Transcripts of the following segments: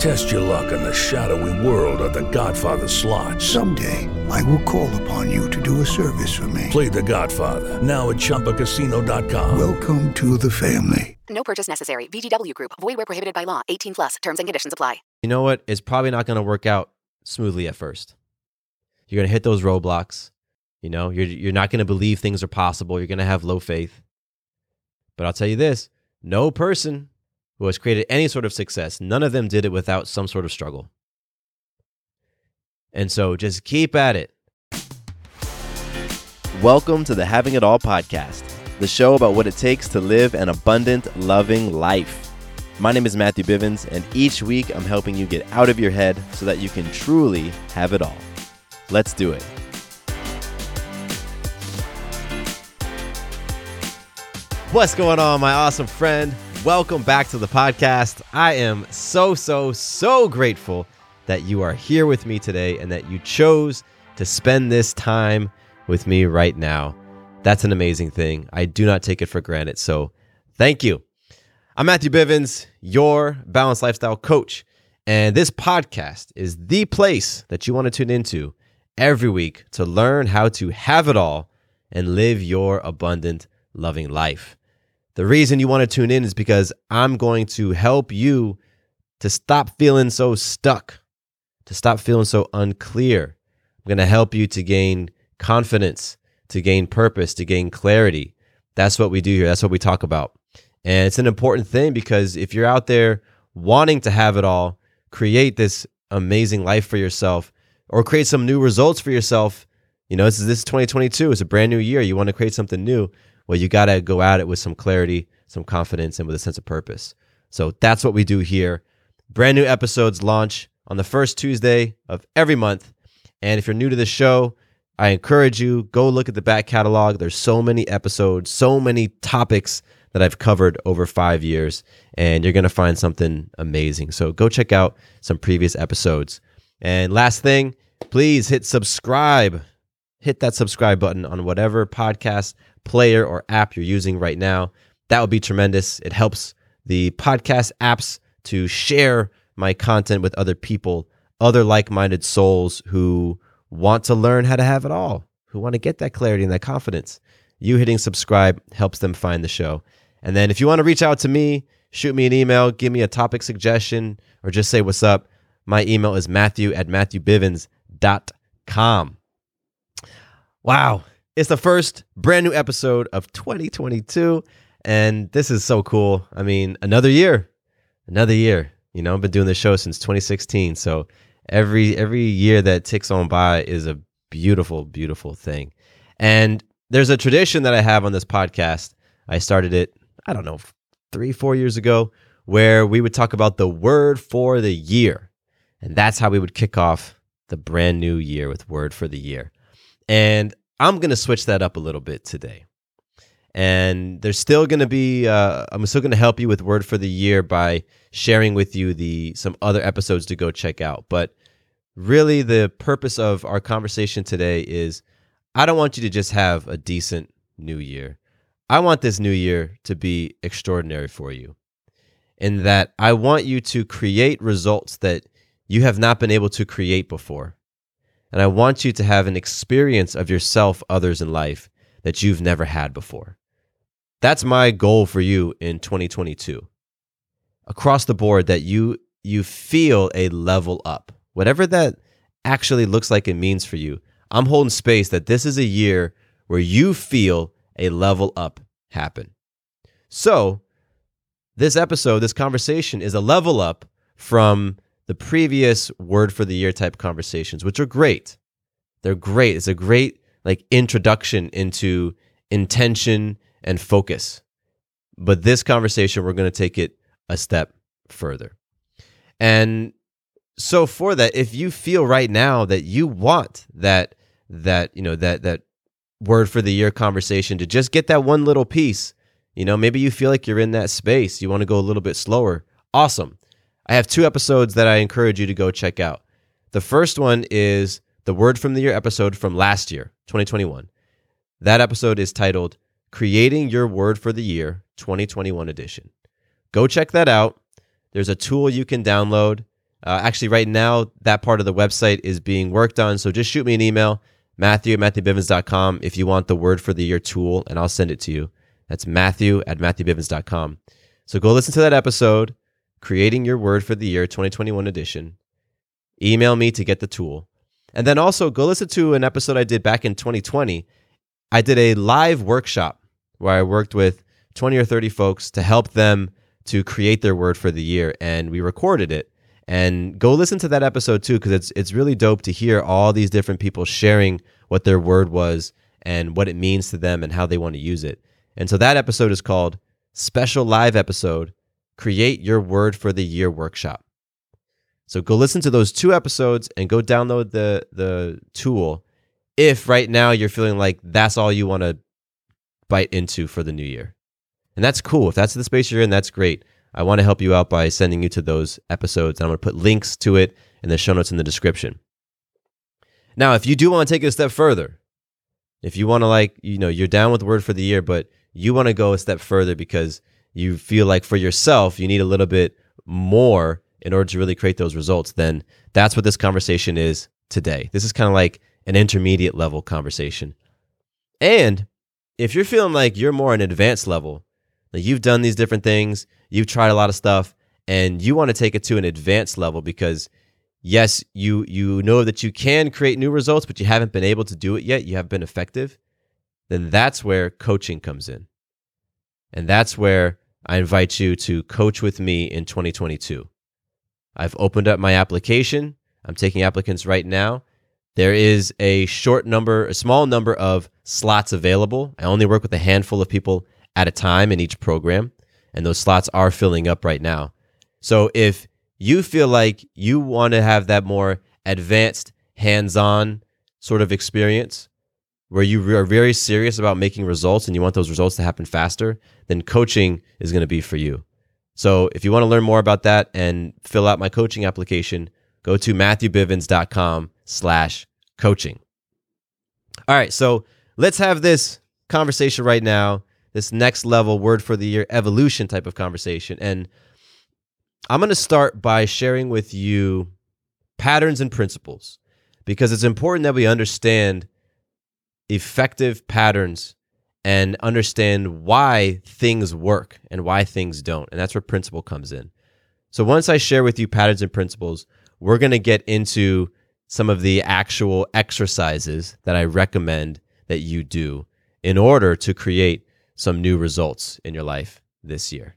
Test your luck in the shadowy world of The Godfather slot. Someday, I will call upon you to do a service for me. Play The Godfather now at ChumbaCasino.com. Welcome to the family. No purchase necessary. VGW Group. Void where prohibited by law. 18 plus. Terms and conditions apply. You know what? It's probably not going to work out smoothly at first. You're going to hit those roadblocks. You know, you're you're not going to believe things are possible. You're going to have low faith. But I'll tell you this: no person who has created any sort of success, none of them did it without some sort of struggle. And so, just keep at it. Welcome to the Having It All podcast the show about what it takes to live an abundant, loving life. My name is Matthew Bivens, and each week I'm helping you get out of your head so that you can truly have it all. Let's do it. What's going on, my awesome friend? Welcome back to the podcast. I am so, so, so grateful that you are here with me today and that you chose to spend this time with me right now. That's an amazing thing. I do not take it for granted. So thank you. I'm Matthew Bivens, your balanced lifestyle coach. And this podcast is the place that you want to tune into every week to learn how to have it all and live your abundant, loving life. The reason you want to tune in is because I'm going to help you to stop feeling so stuck, to stop feeling so unclear. I'm going to help you to gain confidence to gain purpose, to gain clarity. That's what we do here. That's what we talk about. And it's an important thing because if you're out there wanting to have it all, create this amazing life for yourself, or create some new results for yourself, you know, this is this is 2022. It's a brand new year. You want to create something new. Well, you got to go at it with some clarity, some confidence, and with a sense of purpose. So that's what we do here. Brand new episodes launch on the first Tuesday of every month. And if you're new to the show, I encourage you go look at the back catalog. There's so many episodes, so many topics that I've covered over 5 years and you're going to find something amazing. So go check out some previous episodes. And last thing, please hit subscribe. Hit that subscribe button on whatever podcast player or app you're using right now. That would be tremendous. It helps the podcast apps to share my content with other people, other like-minded souls who want to learn how to have it all, who want to get that clarity and that confidence. You hitting subscribe helps them find the show. And then if you want to reach out to me, shoot me an email, give me a topic suggestion, or just say what's up. My email is matthew at matthewbivens.com. Wow. It's the first brand new episode of 2022. And this is so cool. I mean, another year, another year. You know, I've been doing this show since 2016. So every every year that ticks on by is a beautiful, beautiful thing. And there's a tradition that I have on this podcast. I started it, I don't know, three, four years ago, where we would talk about the word for the year. And that's how we would kick off the brand new year with word for the year. And I'm going to switch that up a little bit today. And there's still going to be, uh, I'm still going to help you with word for the year by sharing with you the some other episodes to go check out. But really the purpose of our conversation today is I don't want you to just have a decent new year. I want this new year to be extraordinary for you. In that I want you to create results that you have not been able to create before. And I want you to have an experience of yourself, others in life that you've never had before. That's my goal for you in 2022. Across the board that you you feel a level up whatever that actually looks like it means for you, I'm holding space that this is a year where you feel a level up happen. So, this episode, this conversation is a level up from the previous word for the year type conversations, which are great. They're great. It's a great like introduction into intention and focus. But this conversation, we're going to take it a step further. And so for that, if you feel right now that you want that that you know that that word for the year conversation to just get that one little piece, you know, maybe you feel like you're in that space, you want to go a little bit slower. Awesome. I have two episodes that I encourage you to go check out. The first one is the word from the year episode from last year, 2021. That episode is titled Creating Your Word for the Year 2021 edition. Go check that out. There's a tool you can download. Uh, actually, right now, that part of the website is being worked on. So just shoot me an email, Matthew at MatthewBivens.com, if you want the word for the year tool, and I'll send it to you. That's Matthew at MatthewBivens.com. So go listen to that episode, Creating Your Word for the Year 2021 edition. Email me to get the tool. And then also go listen to an episode I did back in 2020. I did a live workshop where I worked with 20 or 30 folks to help them to create their word for the year. And we recorded it. And go listen to that episode too, because it's it's really dope to hear all these different people sharing what their word was and what it means to them and how they want to use it. And so that episode is called Special Live Episode Create Your Word for the Year Workshop. So go listen to those two episodes and go download the the tool if right now you're feeling like that's all you want to bite into for the new year. And that's cool. If that's the space you're in, that's great. I want to help you out by sending you to those episodes. And I'm going to put links to it in the show notes in the description. Now, if you do want to take it a step further, if you want to, like, you know, you're down with word for the year, but you want to go a step further because you feel like for yourself, you need a little bit more in order to really create those results, then that's what this conversation is today. This is kind of like an intermediate level conversation. And if you're feeling like you're more an advanced level, like you've done these different things, you've tried a lot of stuff, and you want to take it to an advanced level because yes, you you know that you can create new results, but you haven't been able to do it yet. You haven't been effective. Then that's where coaching comes in. And that's where I invite you to coach with me in 2022. I've opened up my application. I'm taking applicants right now. There is a short number, a small number of slots available. I only work with a handful of people at a time in each program, and those slots are filling up right now. So if you feel like you want to have that more advanced, hands on sort of experience where you are very serious about making results and you want those results to happen faster, then coaching is going to be for you. So if you want to learn more about that and fill out my coaching application, go to matthewbivens.com slash coaching. All right, so let's have this conversation right now, this next level word for the year evolution type of conversation. And I'm going to start by sharing with you patterns and principles because it's important that we understand effective patterns and understand why things work and why things don't. And that's where principle comes in. So once I share with you patterns and principles, we're going to get into some of the actual exercises that I recommend that you do in order to create some new results in your life this year.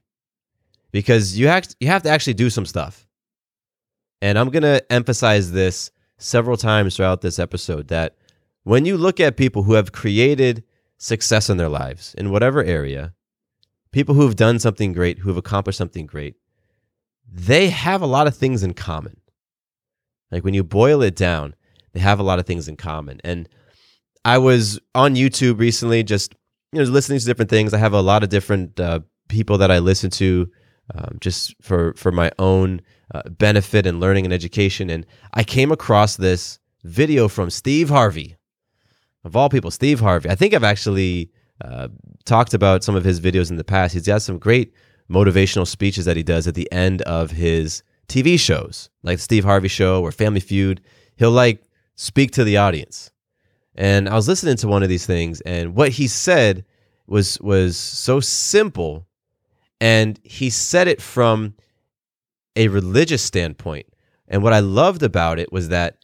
Because you have, you have to actually do some stuff. And I'm going to emphasize this several times throughout this episode that when you look at people who have created success in their lives in whatever area, people who have done something great, who have accomplished something great, they have a lot of things in common. Like when you boil it down, they have a lot of things in common. And I was on YouTube recently, just you know, listening to different things. I have a lot of different uh, people that I listen to, um, just for for my own uh, benefit and learning and education. And I came across this video from Steve Harvey of all people, Steve Harvey. I think I've actually uh, talked about some of his videos in the past. He's got some great motivational speeches that he does at the end of his TV shows, like the Steve Harvey Show or Family Feud. He'll like speak to the audience. And I was listening to one of these things, and what he said was was so simple, and he said it from a religious standpoint. And what I loved about it was that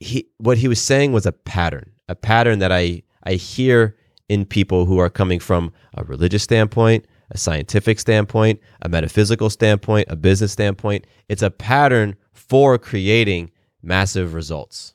he what he was saying was a pattern a pattern that I I hear in people who are coming from a religious standpoint, a scientific standpoint, a metaphysical standpoint, a business standpoint. It's a pattern for creating massive results.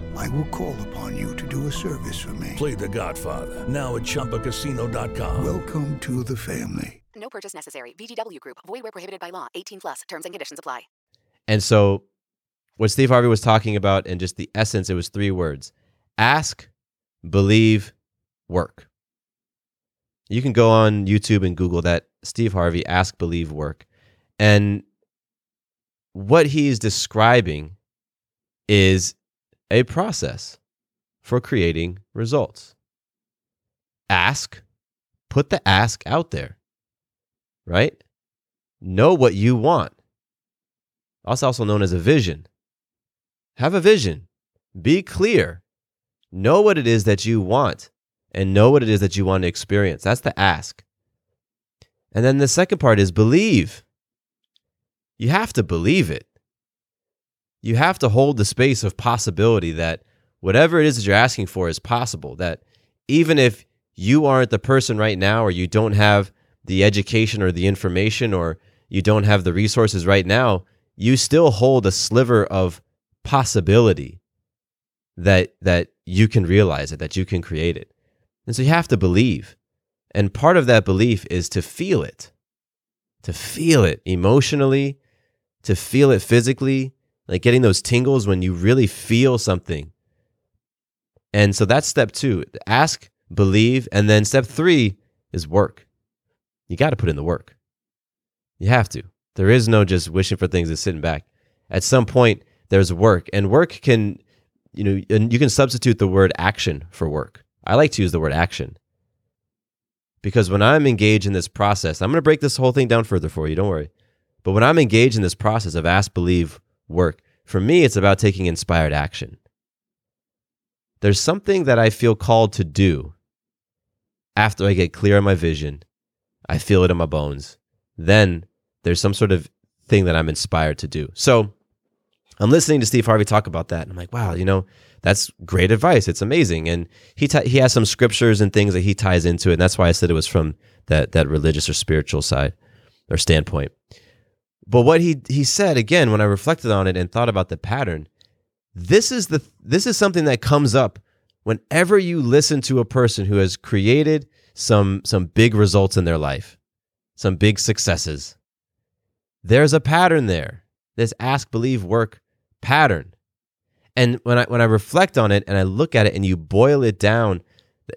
I will call upon you to do a service for me. Play The Godfather now at ChumbaCasino.com. Welcome to the family. No purchase necessary. VGW Group. Void were prohibited by law. 18 plus. Terms and conditions apply. And so, what Steve Harvey was talking about, and just the essence, it was three words ask, believe, work. You can go on YouTube and Google that Steve Harvey, ask, believe, work. And what he's describing is a process for creating results. Ask, put the ask out there, right? Know what you want. That's also known as a vision. Have a vision. Be clear. Know what it is that you want and know what it is that you want to experience. That's the ask. And then the second part is believe. You have to believe it. You have to hold the space of possibility that whatever it is that you're asking for is possible. That even if you aren't the person right now, or you don't have the education or the information, or you don't have the resources right now, you still hold a sliver of possibility that that you can realize it, that you can create it. And so you have to believe. And part of that belief is to feel it. To feel it emotionally, to feel it physically, like getting those tingles when you really feel something. And so that's step two ask, believe. And then step three is work. You got to put in the work. You have to. There is no just wishing for things and sitting back. At some point, there's work, and work can, you know, and you can substitute the word action for work. I like to use the word action because when I'm engaged in this process, I'm going to break this whole thing down further for you. Don't worry. But when I'm engaged in this process of ask, believe, work, for me, it's about taking inspired action. There's something that I feel called to do after I get clear on my vision. I feel it in my bones. Then there's some sort of thing that I'm inspired to do. So I'm listening to Steve Harvey talk about that. And I'm like, wow, you know, that's great advice. It's amazing. And he, t- he has some scriptures and things that he ties into it. And that's why I said it was from that, that religious or spiritual side or standpoint. But what he he said again when I reflected on it and thought about the pattern, this is the this is something that comes up whenever you listen to a person who has created some some big results in their life, some big successes. There's a pattern there. This ask believe work pattern. And when I when I reflect on it and I look at it and you boil it down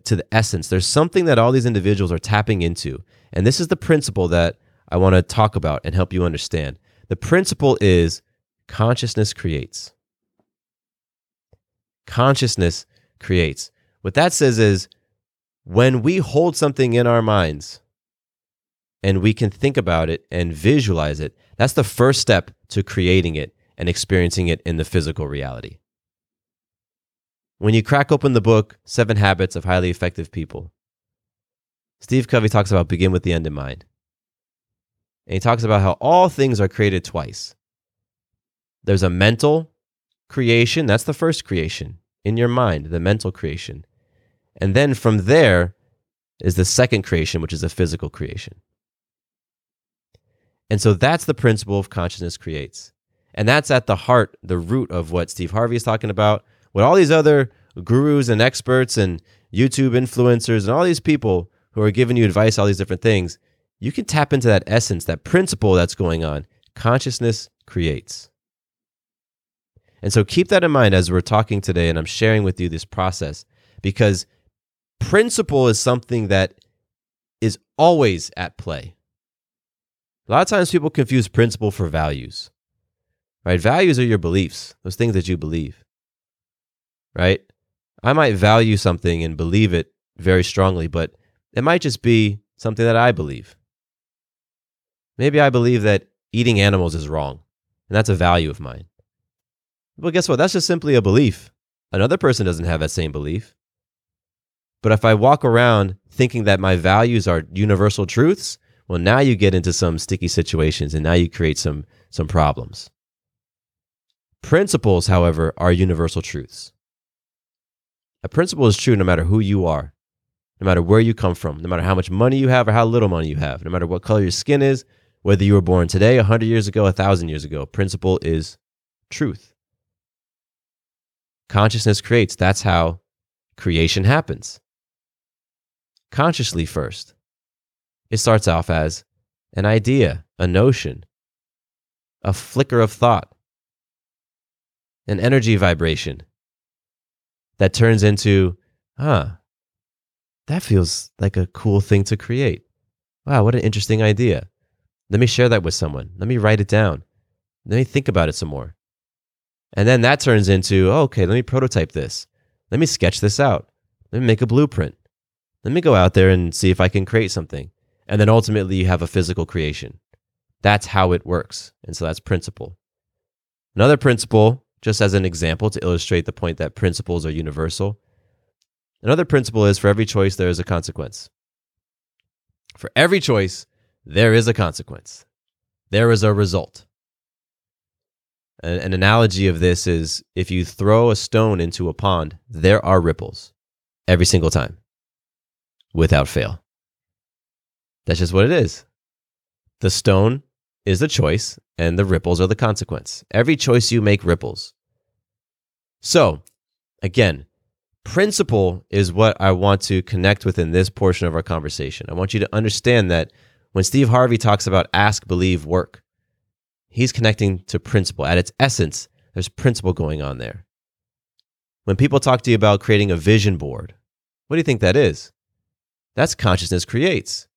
to the essence, there's something that all these individuals are tapping into. And this is the principle that I want to talk about and help you understand. The principle is consciousness creates. Consciousness creates. What that says is when we hold something in our minds and we can think about it and visualize it, that's the first step to creating it and experiencing it in the physical reality. When you crack open the book, Seven Habits of Highly Effective People, Steve Covey talks about begin with the end in mind. And he talks about how all things are created twice. There's a mental creation, that's the first creation in your mind, the mental creation. And then from there is the second creation, which is a physical creation. And so that's the principle of consciousness creates. And that's at the heart, the root of what Steve Harvey is talking about, what all these other gurus and experts and YouTube influencers and all these people who are giving you advice, all these different things, you can tap into that essence, that principle that's going on. Consciousness creates. And so keep that in mind as we're talking today and I'm sharing with you this process because principle is something that is always at play. A lot of times people confuse principle for values. Right? Values are your beliefs, those things that you believe. Right? I might value something and believe it very strongly, but it might just be something that I believe. Maybe I believe that eating animals is wrong, and that's a value of mine. Well, guess what? That's just simply a belief. Another person doesn't have that same belief. But if I walk around thinking that my values are universal truths, well, now you get into some sticky situations and now you create some, some problems. Principles, however, are universal truths. A principle is true no matter who you are, no matter where you come from, no matter how much money you have or how little money you have, no matter what color your skin is, whether you were born today, 100 years ago, 1,000 years ago. Principle is truth. Consciousness creates. That's how creation happens. Consciously first. It starts off as an idea, a notion, a flicker of thought, an energy vibration that turns into, huh, that feels like a cool thing to create. Wow, what an interesting idea. Let me share that with someone. Let me write it down. Let me think about it some more. And then that turns into, oh, okay, let me prototype this. Let me sketch this out. Let me make a blueprint. Let me go out there and see if I can create something. And then ultimately, you have a physical creation. That's how it works. And so that's principle. Another principle just as an example to illustrate the point that principles are universal. Another principle is for every choice, there is a consequence. For every choice, there is a consequence. There is a result. An, an, analogy of this is if you throw a stone into a pond, there are ripples every single time without fail. That's just what it is. The stone is the choice, and the ripples are the consequence. Every choice you make ripples. So, again, principle is what I want to connect with in this portion of our conversation. I want you to understand that when Steve Harvey talks about ask, believe, work, he's connecting to principle. At its essence, there's principle going on there. When people talk to you about creating a vision board, what do you think that is? That's consciousness creates.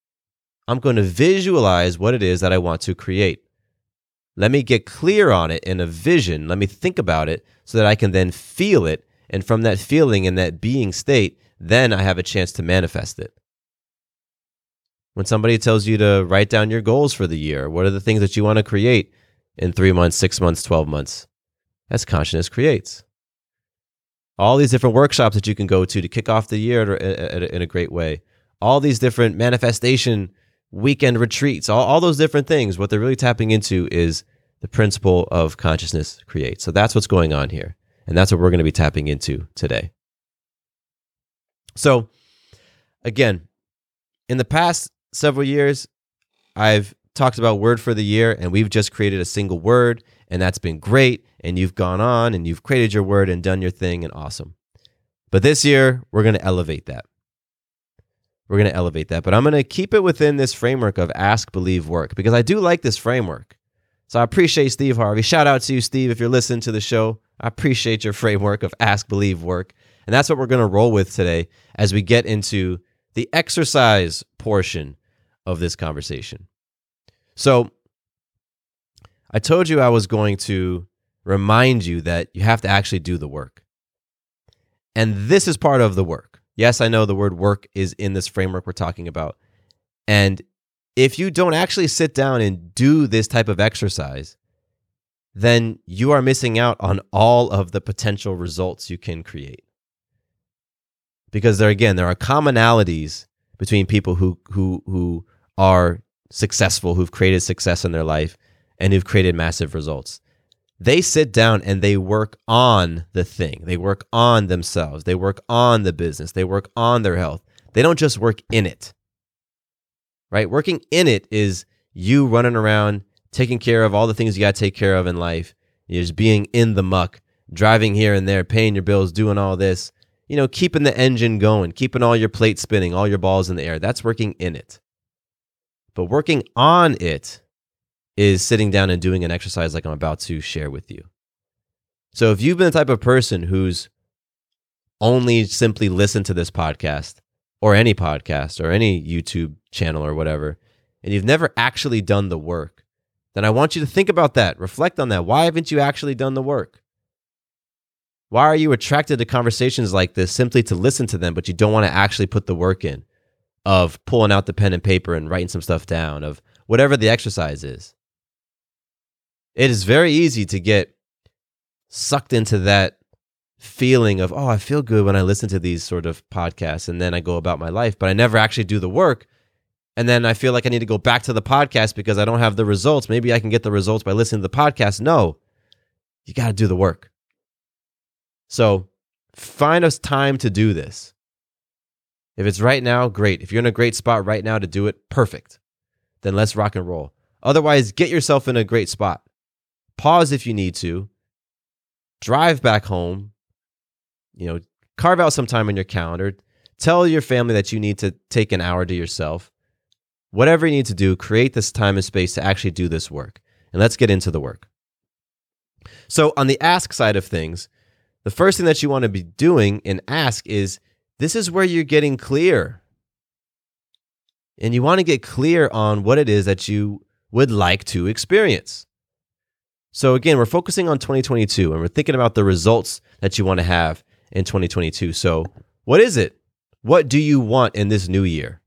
I'm going to visualize what it is that I want to create. Let me get clear on it in a vision. Let me think about it so that I can then feel it. And from that feeling and that being state, then I have a chance to manifest it. When somebody tells you to write down your goals for the year, what are the things that you want to create in three months, six months, 12 months? That's consciousness creates. All these different workshops that you can go to to kick off the year in a great way. All these different manifestation weekend retreats, all, all those different things, what they're really tapping into is the principle of consciousness creates. So that's what's going on here. And that's what we're going to be tapping into today. So, again, in the past several years, I've talked about word for the year, and we've just created a single word, and that's been great. And you've gone on and you've created your word and done your thing, and awesome. But this year, we're going to elevate that. We're going to elevate that. But I'm going to keep it within this framework of ask, believe, work because I do like this framework. So I appreciate Steve Harvey. Shout out to you, Steve, if you're listening to the show. I appreciate your framework of ask, believe, work. And that's what we're going to roll with today as we get into the exercise portion of this conversation. So I told you I was going to remind you that you have to actually do the work. And this is part of the work. Yes, I know the word work is in this framework we're talking about. And if you don't actually sit down and do this type of exercise, then you are missing out on all of the potential results you can create. Because there again, there are commonalities between people who who who are successful, who've created success in their life and who've created massive results they sit down and they work on the thing. They work on themselves. They work on the business. They work on their health. They don't just work in it. Right? Working in it is you running around taking care of all the things you got to take care of in life. You're just being in the muck, driving here and there, paying your bills, doing all this. You know, keeping the engine going, keeping all your plates spinning, all your balls in the air. That's working in it. But working on it is sitting down and doing an exercise like I'm about to share with you. So if you've been the type of person who's only simply listened to this podcast or any podcast or any YouTube channel or whatever, and you've never actually done the work, then I want you to think about that. Reflect on that. Why haven't you actually done the work? Why are you attracted to conversations like this simply to listen to them, but you don't want to actually put the work in of pulling out the pen and paper and writing some stuff down, of whatever the exercise is? It is very easy to get sucked into that feeling of, oh, I feel good when I listen to these sort of podcasts and then I go about my life, but I never actually do the work. And then I feel like I need to go back to the podcast because I don't have the results. Maybe I can get the results by listening to the podcast. No, you got to do the work. So find us time to do this. If it's right now, great. If you're in a great spot right now to do it, perfect. Then let's rock and roll. Otherwise, get yourself in a great spot. Pause if you need to. Drive back home. You know, carve out some time in your calendar. Tell your family that you need to take an hour to yourself. Whatever you need to do, create this time and space to actually do this work. And let's get into the work. So, on the ask side of things, the first thing that you want to be doing in ask is this is where you're getting clear. And you want to get clear on what it is that you would like to experience. So, again, we're focusing on 2022 and we're thinking about the results that you want to have in 2022. So, what is it? What do you want in this new year?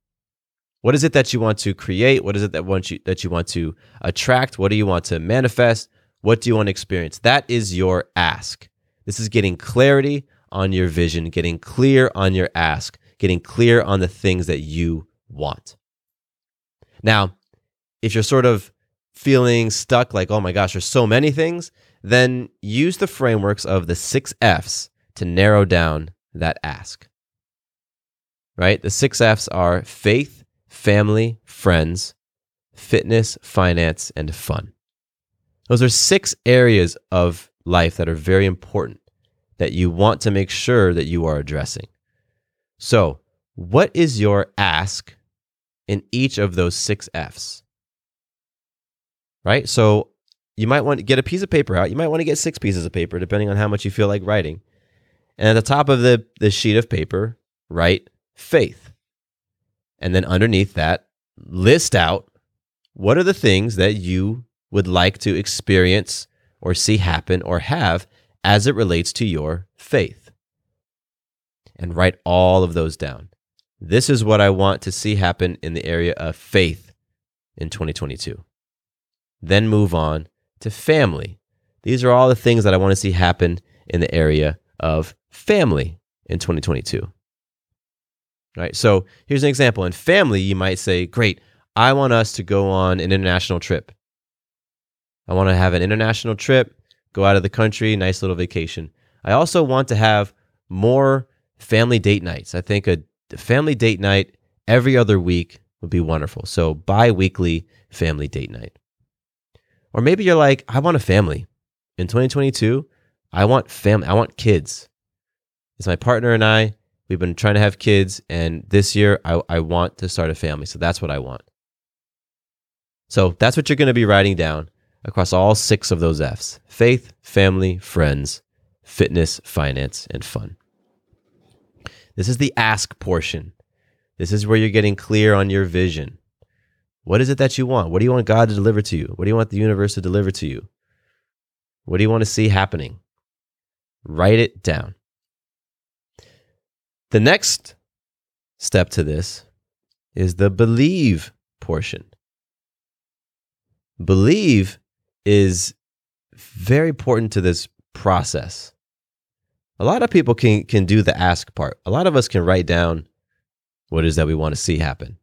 What is it that you want to create? What is it that want you that you want to attract? What do you want to manifest? What do you want to experience? That is your ask. This is getting clarity on your vision, getting clear on your ask, getting clear on the things that you want. Now, if you're sort of feeling stuck, like, oh my gosh, there's so many things, then use the frameworks of the six F's to narrow down that ask. Right? The six F's are faith, family, friends, fitness, finance, and fun. Those are six areas of life that are very important that you want to make sure that you are addressing. So, what is your ask in each of those six F's? right? So you might want to get a piece of paper out. You might want to get six pieces of paper, depending on how much you feel like writing. And at the top of the, the sheet of paper, write faith. And then underneath that, list out what are the things that you would like to experience or see happen or have as it relates to your faith. And write all of those down. This is what I want to see happen in the area of faith in 2022 then move on to family. These are all the things that I want to see happen in the area of family in 2022. Right? So here's an example. In family, you might say, Great, I want us to go on an international trip. I want to have an international trip, go out of the country, nice little vacation. I also want to have more family date nights. I think a family date night every other week would be wonderful. So bi weekly family date night. Or maybe you're like, I want a family. In 2022, I want family. I want kids. It's my partner and I. We've been trying to have kids, and this year I, I want to start a family. So that's what I want. So that's what you're going to be writing down across all six of those F's faith, family, friends, fitness, finance, and fun. This is the ask portion. This is where you're getting clear on your vision. What is it that you want? What do you want God to deliver to you? What do you want the universe to deliver to you? What do you want to see happening? Write it down. The next step to this is the believe portion. Believe is very important to this process. A lot of people can, can do the ask part. A lot of us can write down what is that we want to see happen.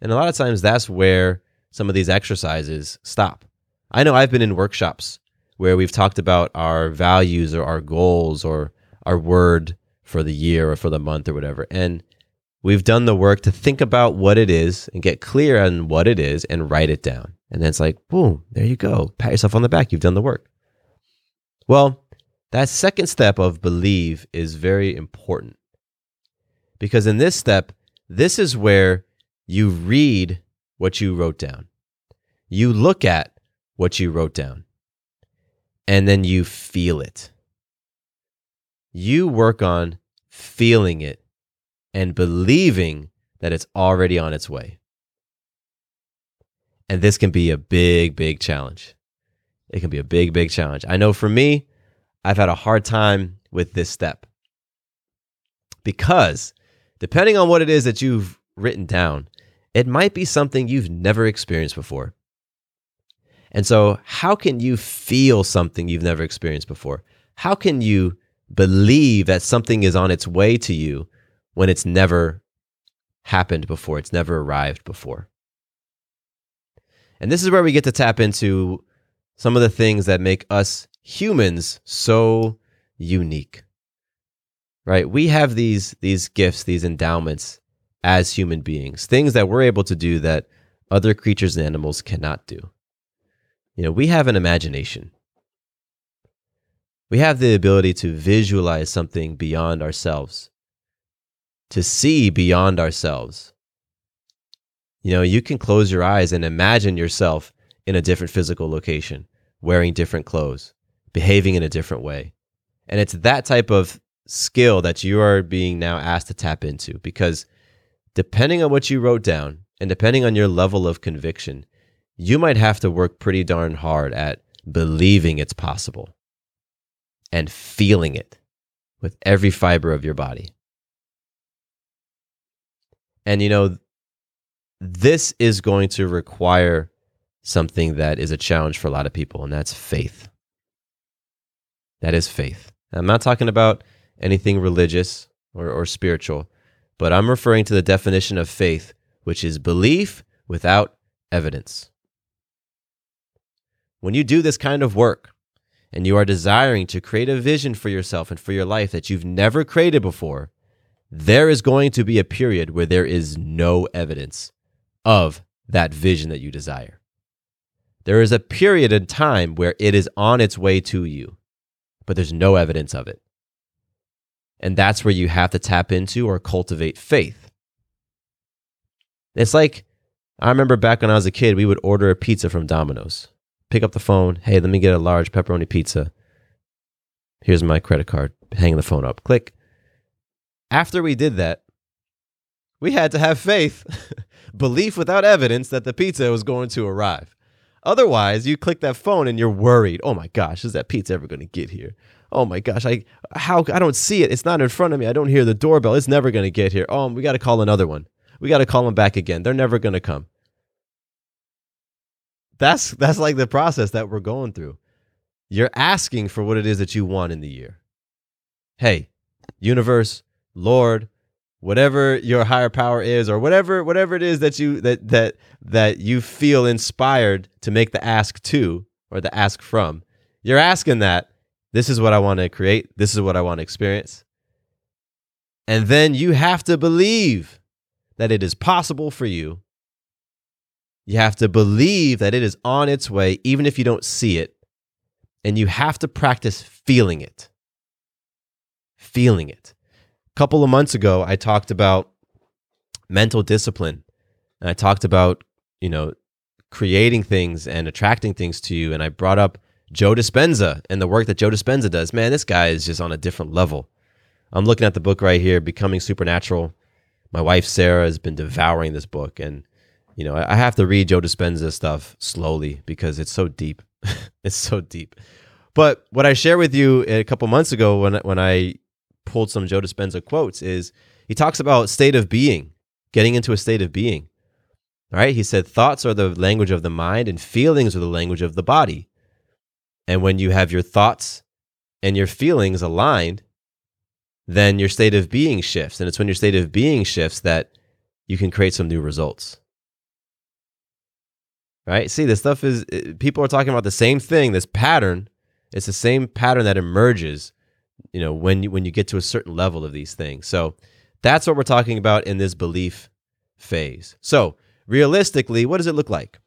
And a lot of times that's where some of these exercises stop. I know I've been in workshops where we've talked about our values or our goals or our word for the year or for the month or whatever. And we've done the work to think about what it is and get clear on what it is and write it down. And then it's like, boom, there you go. Pat yourself on the back. You've done the work. Well, that second step of believe is very important because in this step, this is where you read what you wrote down. You look at what you wrote down. and then you feel it. You work on feeling it and believing that it's already on its way. And this can be a big, big challenge. It can be a big, big challenge. I know for me, I've had a hard time with this step because depending on what it is that you've written down, it might be something you've never experienced before. And so, how can you feel something you've never experienced before? How can you believe that something is on its way to you when it's never happened before, it's never arrived before? And this is where we get to tap into some of the things that make us humans so unique. Right? We have these these gifts, these endowments as human beings, things that we're able to do that other creatures and animals cannot do. You know, we have an imagination. We have the ability to visualize something beyond ourselves, to see beyond ourselves. You know, you can close your eyes and imagine yourself in a different physical location, wearing different clothes, behaving in a different way. And it's that type of skill that you are being now asked to tap into because depending on what you wrote down and depending on your level of conviction, you might have to work pretty darn hard at believing it's possible and feeling it with every fiber of your body. And you know, this is going to require something that is a challenge for a lot of people, and that's faith. That is faith. I'm not talking about anything religious or, or spiritual, but I'm referring to the definition of faith, which is belief without evidence. When you do this kind of work and you are desiring to create a vision for yourself and for your life that you've never created before, there is going to be a period where there is no evidence of that vision that you desire. There is a period in time where it is on its way to you, but there's no evidence of it. And that's where you have to tap into or cultivate faith. It's like I remember back when I was a kid, we would order a pizza from Domino's pick up the phone. Hey, let me get a large pepperoni pizza. Here's my credit card. Hang the phone up. Click. After we did that, we had to have faith, belief without evidence that the pizza was going to arrive. Otherwise, you click that phone and you're worried. Oh my gosh, is that pizza ever going to get here? Oh my gosh, I how I don't see it. It's not in front of me. I don't hear the doorbell. It's never going to get here. Oh, we got to call another one. We got to call them back again. They're never going to come that's that's like the process that we're going through. You're asking for what it is that you want in the year. Hey, universe, Lord, whatever your higher power is or whatever whatever it is that you that that that you feel inspired to make the ask to or the ask from. You're asking that this is what I want to create, this is what I want to experience. And then you have to believe that it is possible for you you have to believe that it is on its way, even if you don't see it. And you have to practice feeling it. Feeling it. Couple of months ago, I talked about mental discipline. And I talked about, you know, creating things and attracting things to you. And I brought up Joe Dispenza and the work that Joe Dispenza does. Man, this guy is just on a different level. I'm looking at the book right here, Becoming Supernatural. My wife, Sarah, has been devouring this book. And you know, I have to read Joe Dispenza stuff slowly because it's so deep. it's so deep. But what I shared with you a couple months ago when when I pulled some Joe Dispenza quotes is he talks about state of being, getting into a state of being. All right, he said thoughts are the language of the mind and feelings are the language of the body. And when you have your thoughts and your feelings aligned, then your state of being shifts. And it's when your state of being shifts that you can create some new results right? See, this stuff is eh, people are talking about the same thing, this pattern. It's the same pattern that emerges, you know, when you when you get to a certain level of these things. So that's what we're talking about in this belief phase. So realistically, what does it look like?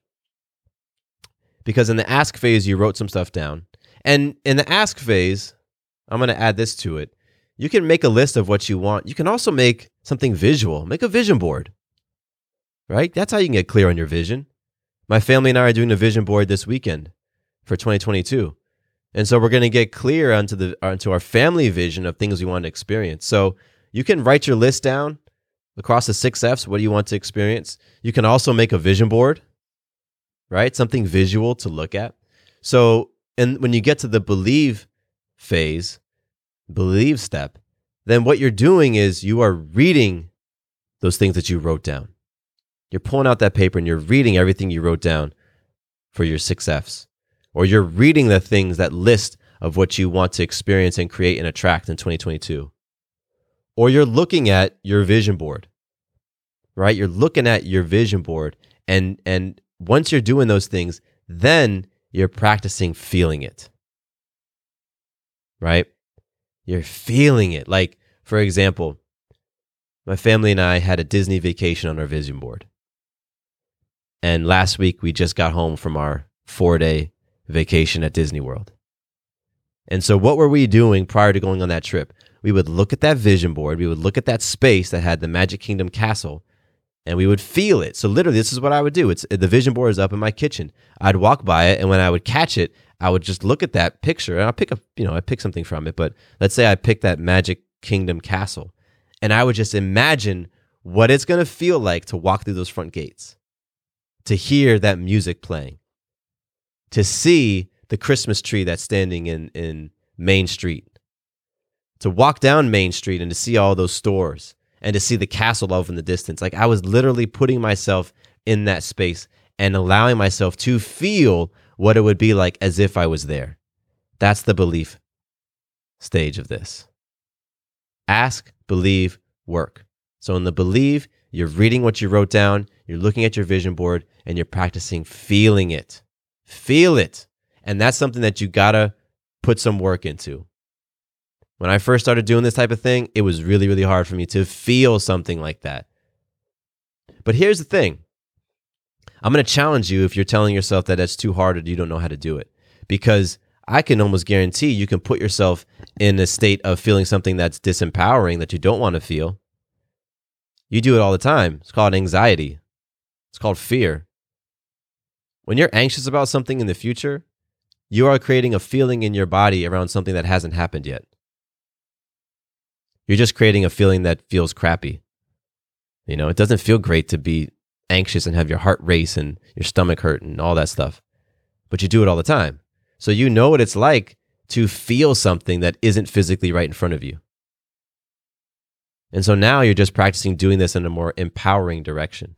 Because in the ask phase, you wrote some stuff down. And in the ask phase, I'm going to add this to it. You can make a list of what you want. You can also make something visual, make a vision board, right? That's how you can get clear on your vision. My family and I are doing a vision board this weekend for 2022. And so we're going to get clear onto the onto our family vision of things we want to experience. So you can write your list down across the six F's. What do you want to experience? You can also make a vision board, right? Something visual to look at. So, and when you get to the believe phase, believe step, then what you're doing is you are reading those things that you wrote down. You're pulling out that paper and you're reading everything you wrote down for your six F's. Or you're reading the things that list of what you want to experience and create and attract in 2022. Or you're looking at your vision board, right? You're looking at your vision board. And, and once you're doing those things, then you're practicing feeling it, right? You're feeling it. Like, for example, my family and I had a Disney vacation on our vision board. And last week we just got home from our four day vacation at Disney World. And so, what were we doing prior to going on that trip? We would look at that vision board, we would look at that space that had the Magic Kingdom castle, and we would feel it. So, literally, this is what I would do. It's the vision board is up in my kitchen. I'd walk by it, and when I would catch it, I would just look at that picture, and I'll pick up, you know, I pick something from it. But let's say I pick that Magic Kingdom castle, and I would just imagine what it's going to feel like to walk through those front gates, to hear that music playing, to see the Christmas tree that's standing in, in Main Street, to walk down Main Street and to see all those stores and to see the castle off in the distance. Like I was literally putting myself in that space and allowing myself to feel what it would be like as if I was there. That's the belief stage of this. Ask, believe, work. So in the believe, you're reading what you wrote down, you're looking at your vision board, and you're practicing feeling it. Feel it. And that's something that you gotta put some work into. When I first started doing this type of thing, it was really, really hard for me to feel something like that. But here's the thing I'm to challenge you if you're telling yourself that that's too hard or you don't know how to do it. Because I can almost guarantee you can put yourself in a state of feeling something that's disempowering that you don't want to feel. You do it all the time. It's called anxiety, it's called fear. When you're anxious about something in the future, you are creating a feeling in your body around something that hasn't happened yet. You're just creating a feeling that feels crappy. You know, it doesn't feel great to be anxious and have your heart race and your stomach hurt and all that stuff. But you do it all the time. So you know what it's like to feel something that isn't physically right in front of you. And so now you're just practicing doing this in a more empowering direction.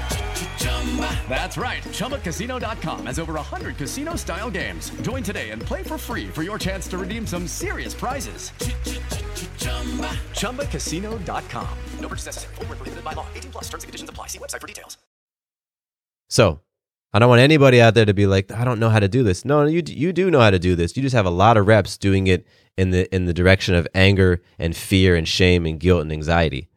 That's right. ChumbaCasino.com has over 100 casino style games. Join today and play for free for your chance to redeem some serious prizes. ChumbaCasino.com. No purchase necessary. Void where prohibited by law. 18 plus terms and conditions apply. See website for details. So, I don't want anybody out there to be like, I don't know how to do this. No, you you do know how to do this. You just have a lot of reps doing it in the in the direction of anger and fear and shame and guilt and anxiety.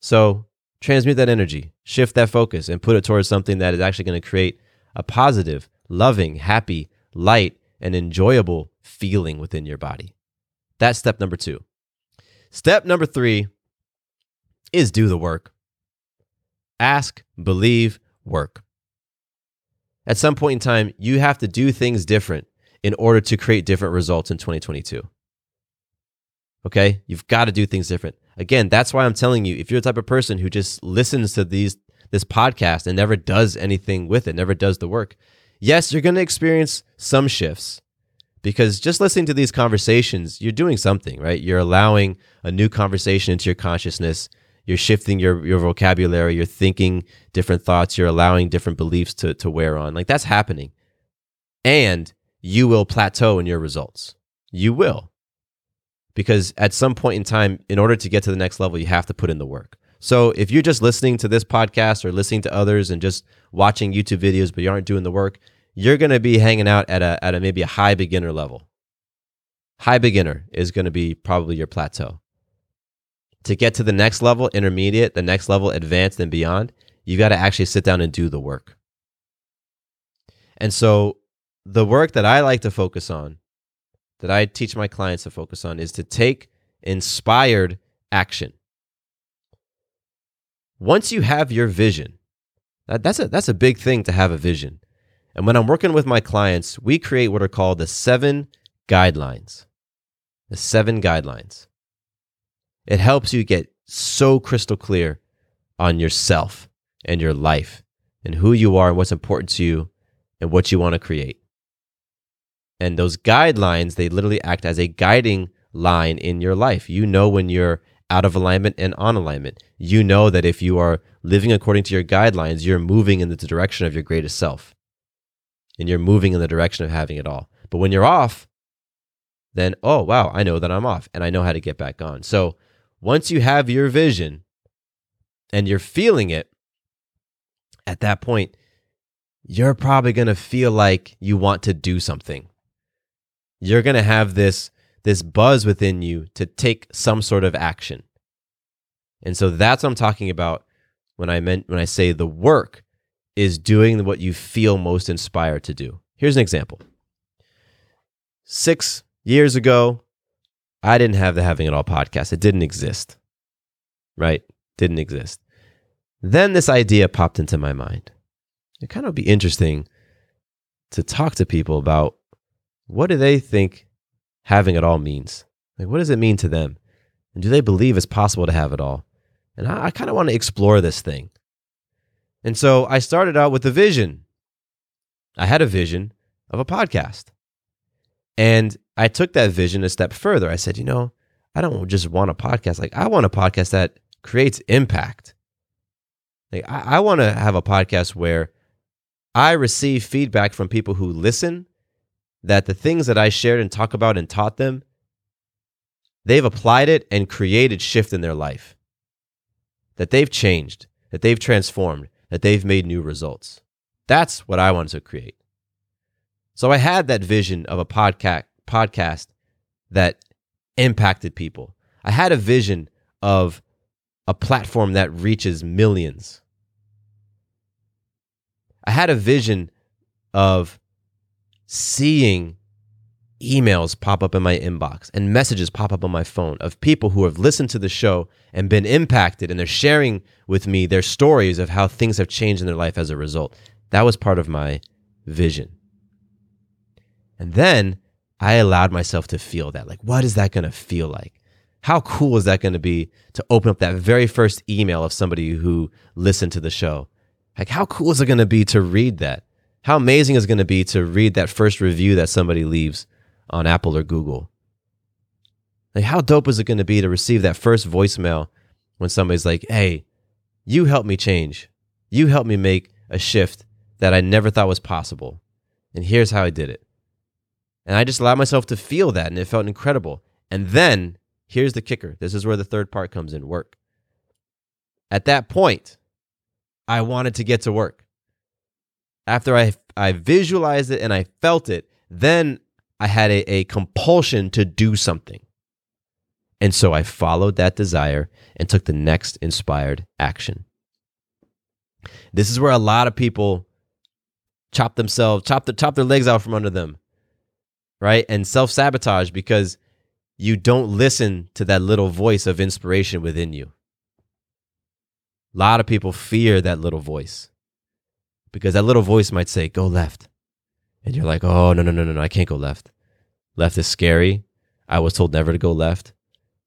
So, transmute that energy, shift that focus and put it towards something that is actually going to create a positive, loving, happy, light and enjoyable feeling within your body. That's step number 2. Step number 3 is do the work. Ask, believe, work. At some point in time, you have to do things different in order to create different results in 2022. Okay? You've got to do things different. Again, that's why I'm telling you if you're the type of person who just listens to these this podcast and never does anything with it, never does the work, yes, you're going to experience some shifts because just listening to these conversations, you're doing something, right? You're allowing a new conversation into your consciousness. You're shifting your, your vocabulary. You're thinking different thoughts. You're allowing different beliefs to, to wear on. Like that's happening. and you will plateau in your results. You will. Because at some point in time, in order to get to the next level, you have to put in the work. So if you're just listening to this podcast or listening to others and just watching YouTube videos, but you aren't doing the work, you're going to be hanging out at a, at a maybe a high beginner level. High beginner is going to be probably your plateau. To get to the next level, intermediate, the next level, advanced, and beyond, you got to actually sit down and do the work. And so the work that I like to focus on, that I teach my clients to focus on, is to take inspired action. Once you have your vision, that, that's, a, that's a big thing to have a vision. And when I'm working with my clients, we create what are called the seven guidelines. The seven guidelines. It helps you get so crystal clear on yourself and your life and who you are and what's important to you and what you want to create. And those guidelines, they literally act as a guiding line in your life. You know when you're out of alignment and on alignment. You know that if you are living according to your guidelines, you're moving in the direction of your greatest self. And you're moving in the direction of having it all. But when you're off, then, oh, wow, I know that I'm off and I know how to get back on. So once you have your vision and you're feeling it, at that point, you're probably going to feel like you want to do something. You're going to have this this buzz within you to take some sort of action. And so that's what I'm talking about when I meant when I say the work is doing what you feel most inspired to do. Here's an example. 6 years ago, I didn't have the Having It All podcast. It didn't exist. Right? Didn't exist. Then this idea popped into my mind. It kind of be interesting to talk to people about what do they think having it all means? Like, what does it mean to them? And do they believe it's possible to have it all? And I, I kind of want to explore this thing. And so I started out with a vision. I had a vision of a podcast. And I took that vision a step further. I said, you know, I don't just want a podcast. Like, I want a podcast that creates impact. Like, I, I want to have a podcast where I receive feedback from people who listen that the things that I shared and talk about and taught them, they've applied it and created shift in their life. That they've changed, that they've transformed, that they've made new results. That's what I wanted to create. So I had that vision of a podcast podcast that impacted people. I had a vision of a platform that reaches millions. I had a vision of seeing emails pop up in my inbox and messages pop up on my phone of people who have listened to the show and been impacted and they're sharing with me their stories of how things have changed in their life as a result. That was part of my vision. And then I allowed myself to feel that. Like, what is that going to feel like? How cool is that going to be to open up that very first email of somebody who listened to the show? Like, how cool is it going to be to read that? How amazing is it going to be to read that first review that somebody leaves on Apple or Google? Like, how dope is it going to be to receive that first voicemail when somebody's like, hey, you helped me change. You helped me make a shift that I never thought was possible. And here's how I did it. And I just allowed myself to feel that, and it felt incredible. And then here's the kicker this is where the third part comes in work. At that point, I wanted to get to work. After I, I visualized it and I felt it, then I had a, a compulsion to do something. And so I followed that desire and took the next inspired action. This is where a lot of people chop themselves, chop, the, chop their legs out from under them right? And self sabotage because you don't listen to that little voice of inspiration within you. A lot of people fear that little voice because that little voice might say, go left. And you're like, oh, no, no, no, no, no, I can't go left. Left is scary. I was told never to go left.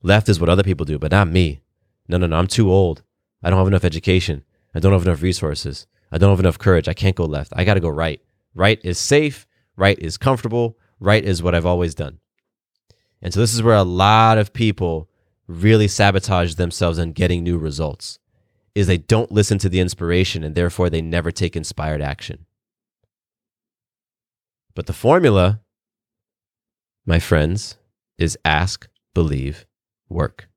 Left is what other people do, but not me. No, no, no, I'm too old. I don't have enough education. I don't have enough resources. I don't have enough courage. I can't go left. I got to go right. Right is safe. Right is comfortable right is what I've always done. And so this is where a lot of people really sabotage themselves on getting new results is they don't listen to the inspiration and therefore they never take inspired action. But the formula, my friends, is ask, believe, work.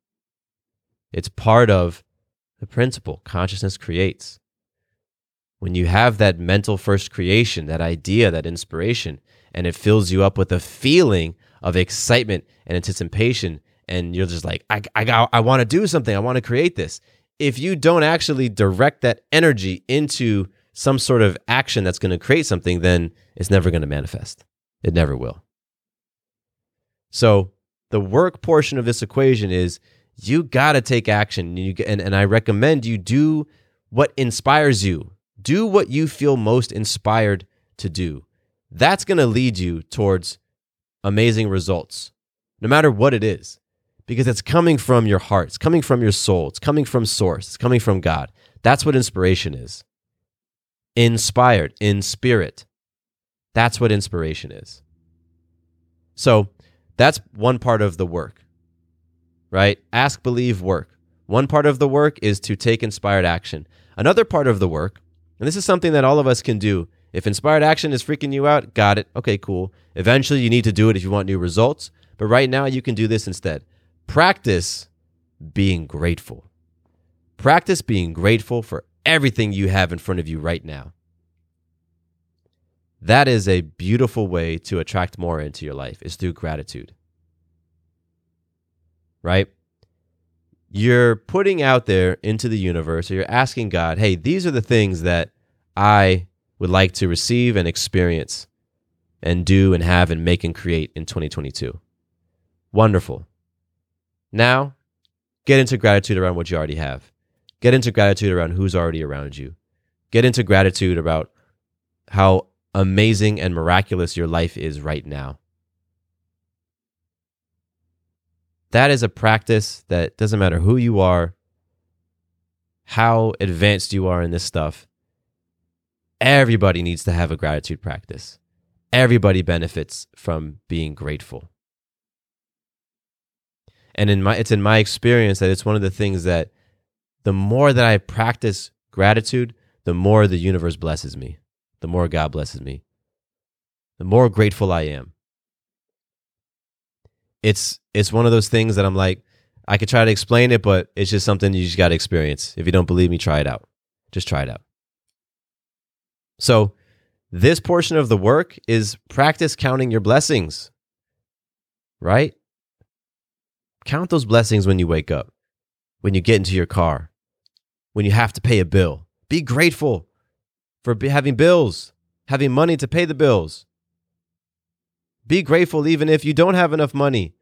It's part of the principle consciousness creates. When you have that mental first creation, that idea, that inspiration, and it fills you up with a feeling of excitement and anticipation, and you're just like, I, I, I want to do something, I want to create this. If you don't actually direct that energy into some sort of action that's going to create something, then it's never going to manifest. It never will. So, the work portion of this equation is you got to take action. You, and, and I recommend you do what inspires you. Do what you feel most inspired to do. That's going to lead you towards amazing results, no matter what it is, because it's coming from your heart, it's coming from your soul, it's coming from source, it's coming from God. That's what inspiration is. Inspired, in spirit. That's what inspiration is. So, that's one part of the work, right? Ask, believe, work. One part of the work is to take inspired action. Another part of the work, and this is something that all of us can do. If inspired action is freaking you out, got it. Okay, cool. Eventually, you need to do it if you want new results. But right now, you can do this instead. Practice being grateful. Practice being grateful for everything you have in front of you right now. That is a beautiful way to attract more into your life is through gratitude. Right? You're putting out there into the universe, or you're asking God, hey, these are the things that I would like to receive and experience and do and have and make and create in 2022. Wonderful. Now, get into gratitude around what you already have. Get into gratitude around who's already around you. Get into gratitude about how amazing and miraculous your life is right now. That is a practice that doesn't matter who you are, how advanced you are in this stuff. Everybody needs to have a gratitude practice. Everybody benefits from being grateful. And in my it's in my experience that it's one of the things that the more that I practice gratitude, the more the universe blesses me the more God blesses me, the more grateful I am. It's it's one of those things that I'm like, I could try to explain it, but it's just something you just got to experience. If you don't believe me, try it out. Just try it out. So, this portion of the work is practice counting your blessings, right? Count those blessings when you wake up, when you get into your car, when you have to pay a bill. Be grateful for having bills, having money to pay the bills. Be grateful even if you don't have enough money.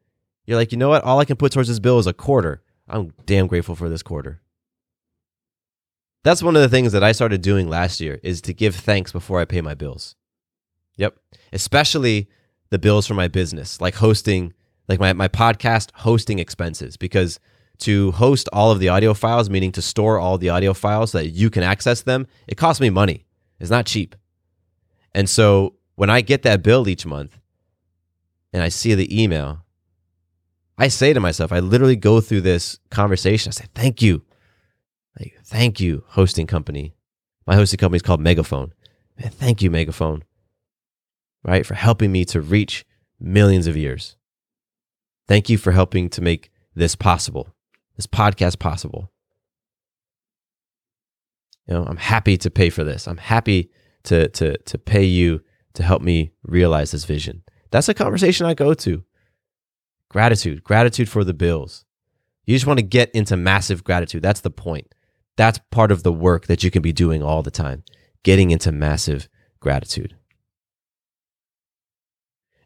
You're like, you know what? All I can put towards this bill is a quarter. I'm damn grateful for this quarter. That's one of the things that I started doing last year is to give thanks before I pay my bills. Yep. Especially the bills for my business, like hosting, like my, my podcast hosting expenses, because to host all of the audio files, meaning to store all the audio files so that you can access them, it costs me money. It's not cheap. And so when I get that bill each month and I see the email, I say to myself, I literally go through this conversation. I say, thank you. Like, thank you, hosting company. My hosting company is called Megaphone. Man, thank you, Megaphone, right, for helping me to reach millions of ears. Thank you for helping to make this possible, this podcast possible. You know, I'm happy to pay for this. I'm happy to to to pay you to help me realize this vision. That's a conversation I go to. Gratitude, gratitude for the bills. You just want to get into massive gratitude. That's the point. That's part of the work that you can be doing all the time, getting into massive gratitude.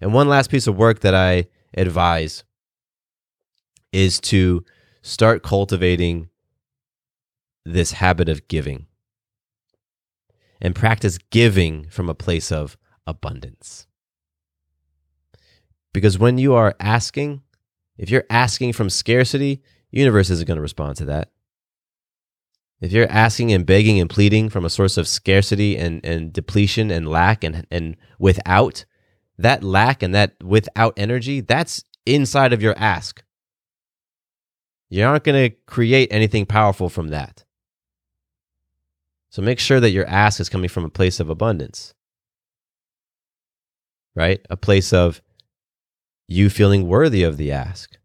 And one last piece of work that I advise is to start cultivating this habit of giving and practice giving from a place of abundance. Because when you are asking, if you're asking from scarcity, universe isn't going to respond to that. If you're asking and begging and pleading from a source of scarcity and, and depletion and lack and, and without, that lack and that without energy, that's inside of your ask. You aren't going to create anything powerful from that. So make sure that your ask is coming from a place of abundance. right? A place of you feeling worthy of the ask.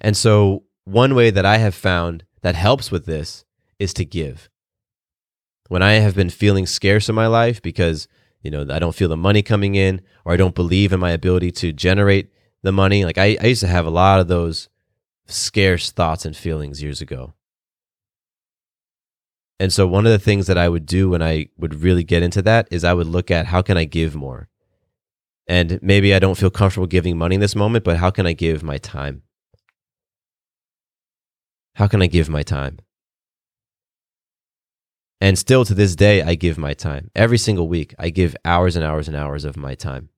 And so, one way that I have found that helps with this is to give. When I have been feeling scarce in my life because, you know, I don't feel the money coming in or I don't believe in my ability to generate the money, like I, I used to have a lot of those scarce thoughts and feelings years ago. And so one of the things that I would do when I would really get into that is I would look at how can I give more? And maybe I don't feel comfortable giving money in this moment, but how can I give my time? How can I give my time? And still to this day, I give my time. Every single week, I give hours and hours and hours of my time.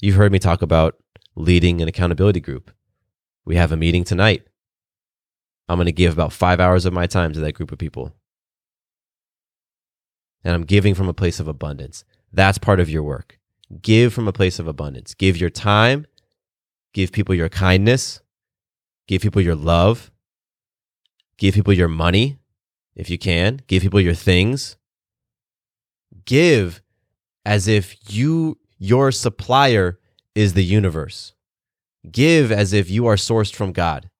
You've heard me talk about leading an accountability group. We have a meeting tonight. I'm going to give about five hours of my time to that group of people. And I'm giving from a place of abundance. That's part of your work. Give from a place of abundance. Give your time, give people your kindness, give people your love, give people your money if you can, give people your things. Give as if you your supplier is the universe. Give as if you are sourced from God.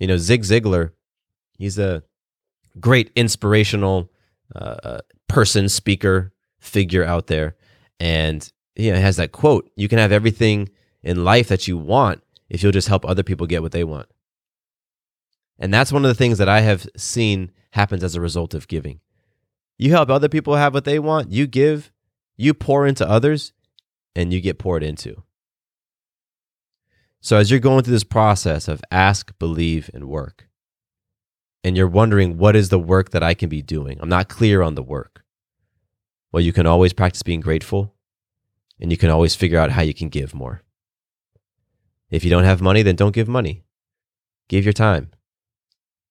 You know, Zig Ziglar, he's a great inspirational uh, uh person, speaker, figure out there. And he has that quote You can have everything in life that you want if you'll just help other people get what they want. And that's one of the things that I have seen happens as a result of giving. You help other people have what they want, you give, you pour into others, and you get poured into. So, as you're going through this process of ask, believe, and work, and you're wondering, what is the work that I can be doing? I'm not clear on the work. Well, you can always practice being grateful, and you can always figure out how you can give more. If you don't have money, then don't give money. Give your time.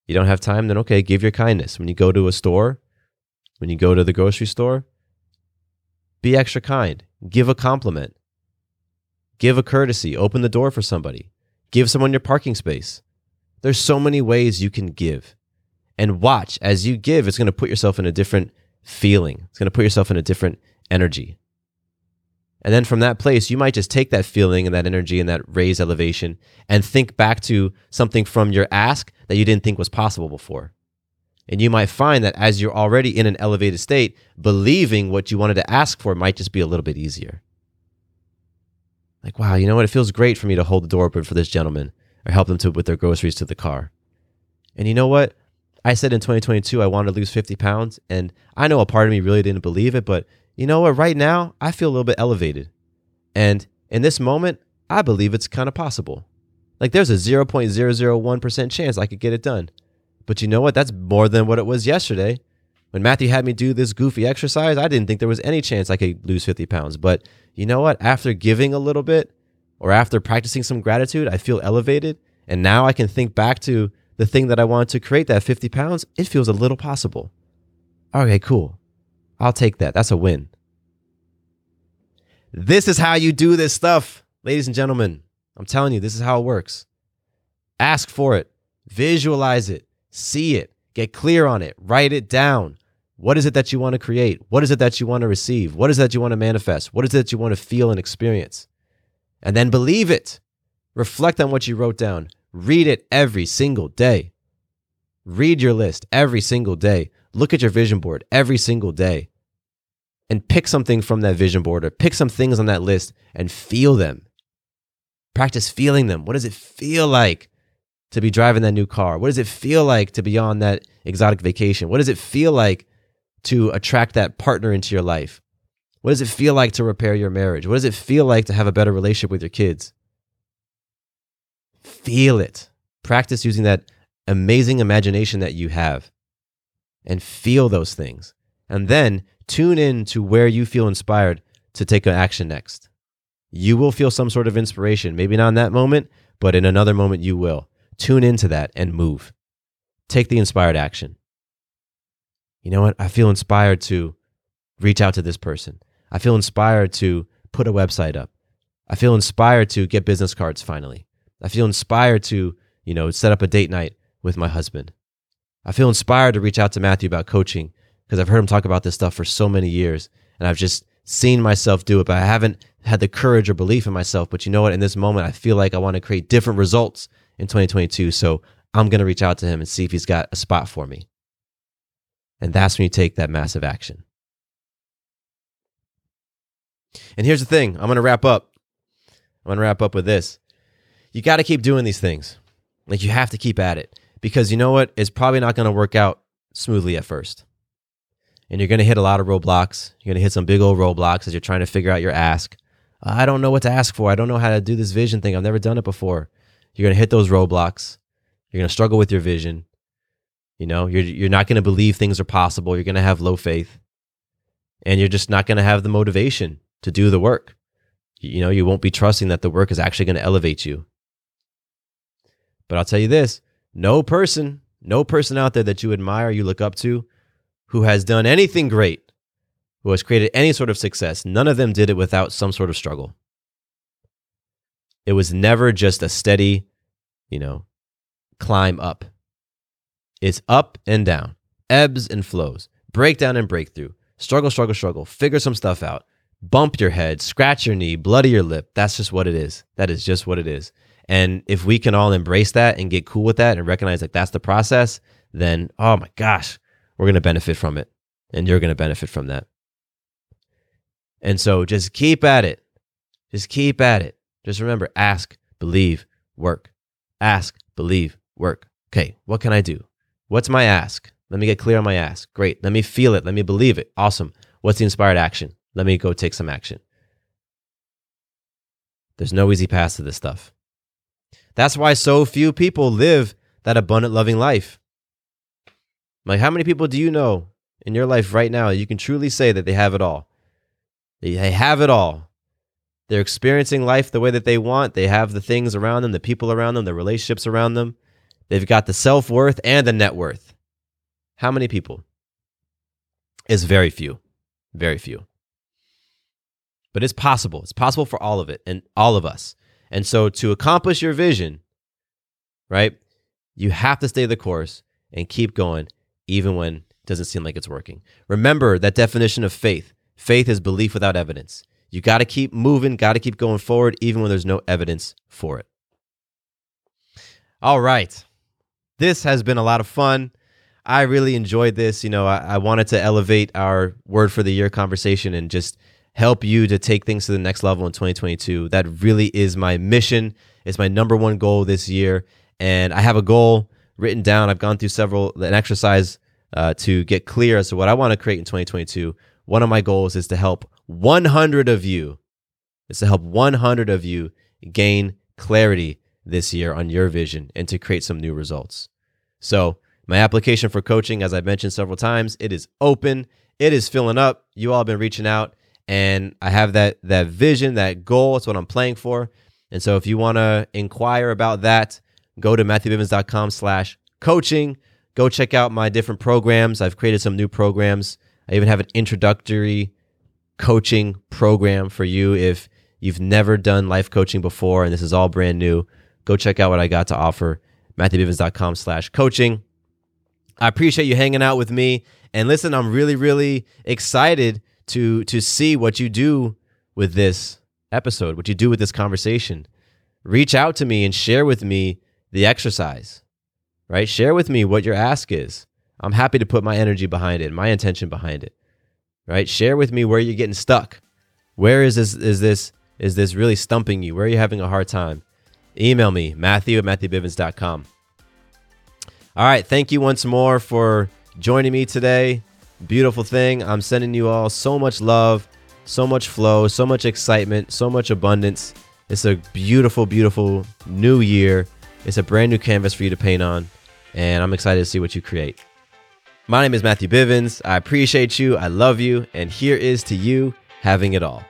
You don't have time, then okay, give your kindness. When you go to a store, when you go to the grocery store, be extra kind. Give a compliment. Give a courtesy. Open the door for somebody. Give someone your parking space. There's so many ways you can give. And watch as you give, it's going to put yourself in a different feeling. It's going to put yourself in a different energy. And then from that place, you might just take that feeling and that energy and that raised elevation and think back to something from your ask that you didn't think was possible before. And you might find that as you're already in an elevated state, believing what you wanted to ask for might just be a little bit easier. Like, wow, you know what? It feels great for me to hold the door open for this gentleman or help them to with their groceries to the car. And you know what? I said in 2022 I wanted to lose 50 pounds, and I know a part of me really didn't believe it, but you know what? Right now, I feel a little bit elevated. And in this moment, I believe it's kind of possible. Like there's a 0.001% chance I could get it done. But you know what? That's more than what it was yesterday. When Matthew had me do this goofy exercise, I didn't think there was any chance I could lose 50 pounds. But you know what? After giving a little bit or after practicing some gratitude, I feel elevated. And now I can think back to the thing that I wanted to create, that 50 pounds. It feels a little possible. Okay, cool. I'll take that. That's a win. This is how you do this stuff, ladies and gentlemen. I'm telling you, this is how it works. Ask for it, visualize it, see it, get clear on it, write it down. What is it that you want to create? What is it that you want to receive? What is it that you want to manifest? What is it that you want to feel and experience? And then believe it. Reflect on what you wrote down. Read it every single day. Read your list every single day. Look at your vision board every single day and pick something from that vision board or pick some things on that list and feel them. Practice feeling them. What does it feel like to be driving that new car? What does it feel like to be on that exotic vacation? What does it feel like to attract that partner into your life? What does it feel like to repair your marriage? What does it feel like to have a better relationship with your kids? Feel it. Practice using that amazing imagination that you have and feel those things. And then tune in to where you feel inspired to take an action next. You will feel some sort of inspiration, maybe not in that moment, but in another moment you will. Tune into that and move. Take the inspired action. You know what? I feel inspired to reach out to this person. I feel inspired to put a website up. I feel inspired to get business cards finally. I feel inspired to, you know, set up a date night with my husband. I feel inspired to reach out to Matthew about coaching because I've heard him talk about this stuff for so many years and I've just seen myself do it, but I haven't had the courage or belief in myself. But you know what? In this moment, I feel like I want to create different results in 2022. So I'm going to reach out to him and see if he's got a spot for me. And that's when you take that massive action. And here's the thing I'm going to wrap up. I'm going to wrap up with this. You got to keep doing these things. Like you have to keep at it because you know what? It's probably not going to work out smoothly at first. And you're going to hit a lot of roadblocks. You're going to hit some big old roadblocks as you're trying to figure out your ask. I don't know what to ask for. I don't know how to do this vision thing. I've never done it before. You're going to hit those roadblocks. You're going to struggle with your vision. You know, you're you're not going to believe things are possible. You're going to have low faith. And you're just not going to have the motivation to do the work. You know, you won't be trusting that the work is actually going to elevate you. But I'll tell you this, no person, no person out there that you admire, you look up to, who has done anything great, who has created any sort of success, none of them did it without some sort of struggle. It was never just a steady, you know, climb up. It's up and down, ebbs and flows, breakdown and breakthrough, struggle, struggle, struggle, figure some stuff out, bump your head, scratch your knee, bloody your lip. That's just what it is. That is just what it is. And if we can all embrace that and get cool with that and recognize that that's the process, then oh my gosh, we're going to benefit from it. And you're going to benefit from that. And so just keep at it. Just keep at it. Just remember ask, believe, work. Ask, believe, work. Okay, what can I do? What's my ask? Let me get clear on my ask. Great. Let me feel it. Let me believe it. Awesome. What's the inspired action? Let me go take some action. There's no easy path to this stuff. That's why so few people live that abundant, loving life. Like, how many people do you know in your life right now you can truly say that they have it all? They have it all. They're experiencing life the way that they want. They have the things around them, the people around them, the relationships around them. They've got the self worth and the net worth. How many people? It's very few. Very few. But it's possible. It's possible for all of it and all of us. And so to accomplish your vision, right, you have to stay the course and keep going even when it doesn't seem like it's working. Remember that definition of faith. Faith is belief without evidence. You got to keep moving, got to keep going forward even when there's no evidence for it. All right. This has been a lot of fun. I really enjoyed this. You know, I, I wanted to elevate our word for the year conversation and just help you to take things to the next level in 2022. That really is my mission. It's my number one goal this year. And I have a goal written down. I've gone through several, an exercise uh, to get clear as to what I want to create in 2022. One of my goals is to help 100 of you, is to help 100 of you gain clarity this year on your vision and to create some new results. So, my application for coaching, as I've mentioned several times, it is open. It is filling up. You all have been reaching out and I have that that vision, that goal. It's what I'm playing for. And so if you want to inquire about that, go to matthewbivens.com slash coaching. Go check out my different programs. I've created some new programs. I even have an introductory coaching program for you if you've never done life coaching before and this is all brand new. Go check out what I got to offer. matthewbivens.com slash coaching. I appreciate you hanging out with me. And listen, I'm really, really excited to to see what you do with this episode, what you do with this conversation. Reach out to me and share with me the exercise. Right? Share with me what your ask is. I'm happy to put my energy behind it, my intention behind it. Right? Share with me where you're getting stuck. Where is this is this is this really stumping you? Where are you having a hard time? Email me, Matthew at MatthewBivens.com. All right. Thank you once more for joining me today beautiful thing. I'm sending you all so much love, so much flow, so much excitement, so much abundance. It's a beautiful, beautiful new year. It's a brand new canvas for you to paint on, and I'm excited to see what you create. My name is Matthew Bivens. I appreciate you. I love you. And here is to you having it all.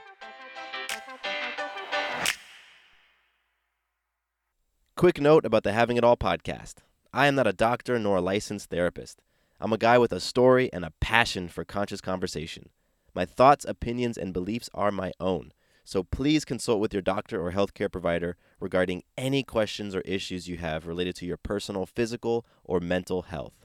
Quick note about the Having It All podcast I am not a doctor nor a licensed therapist. I'm a guy with a story and a passion for conscious conversation. My thoughts, opinions, and beliefs are my own. So please consult with your doctor or healthcare provider regarding any questions or issues you have related to your personal physical or mental health.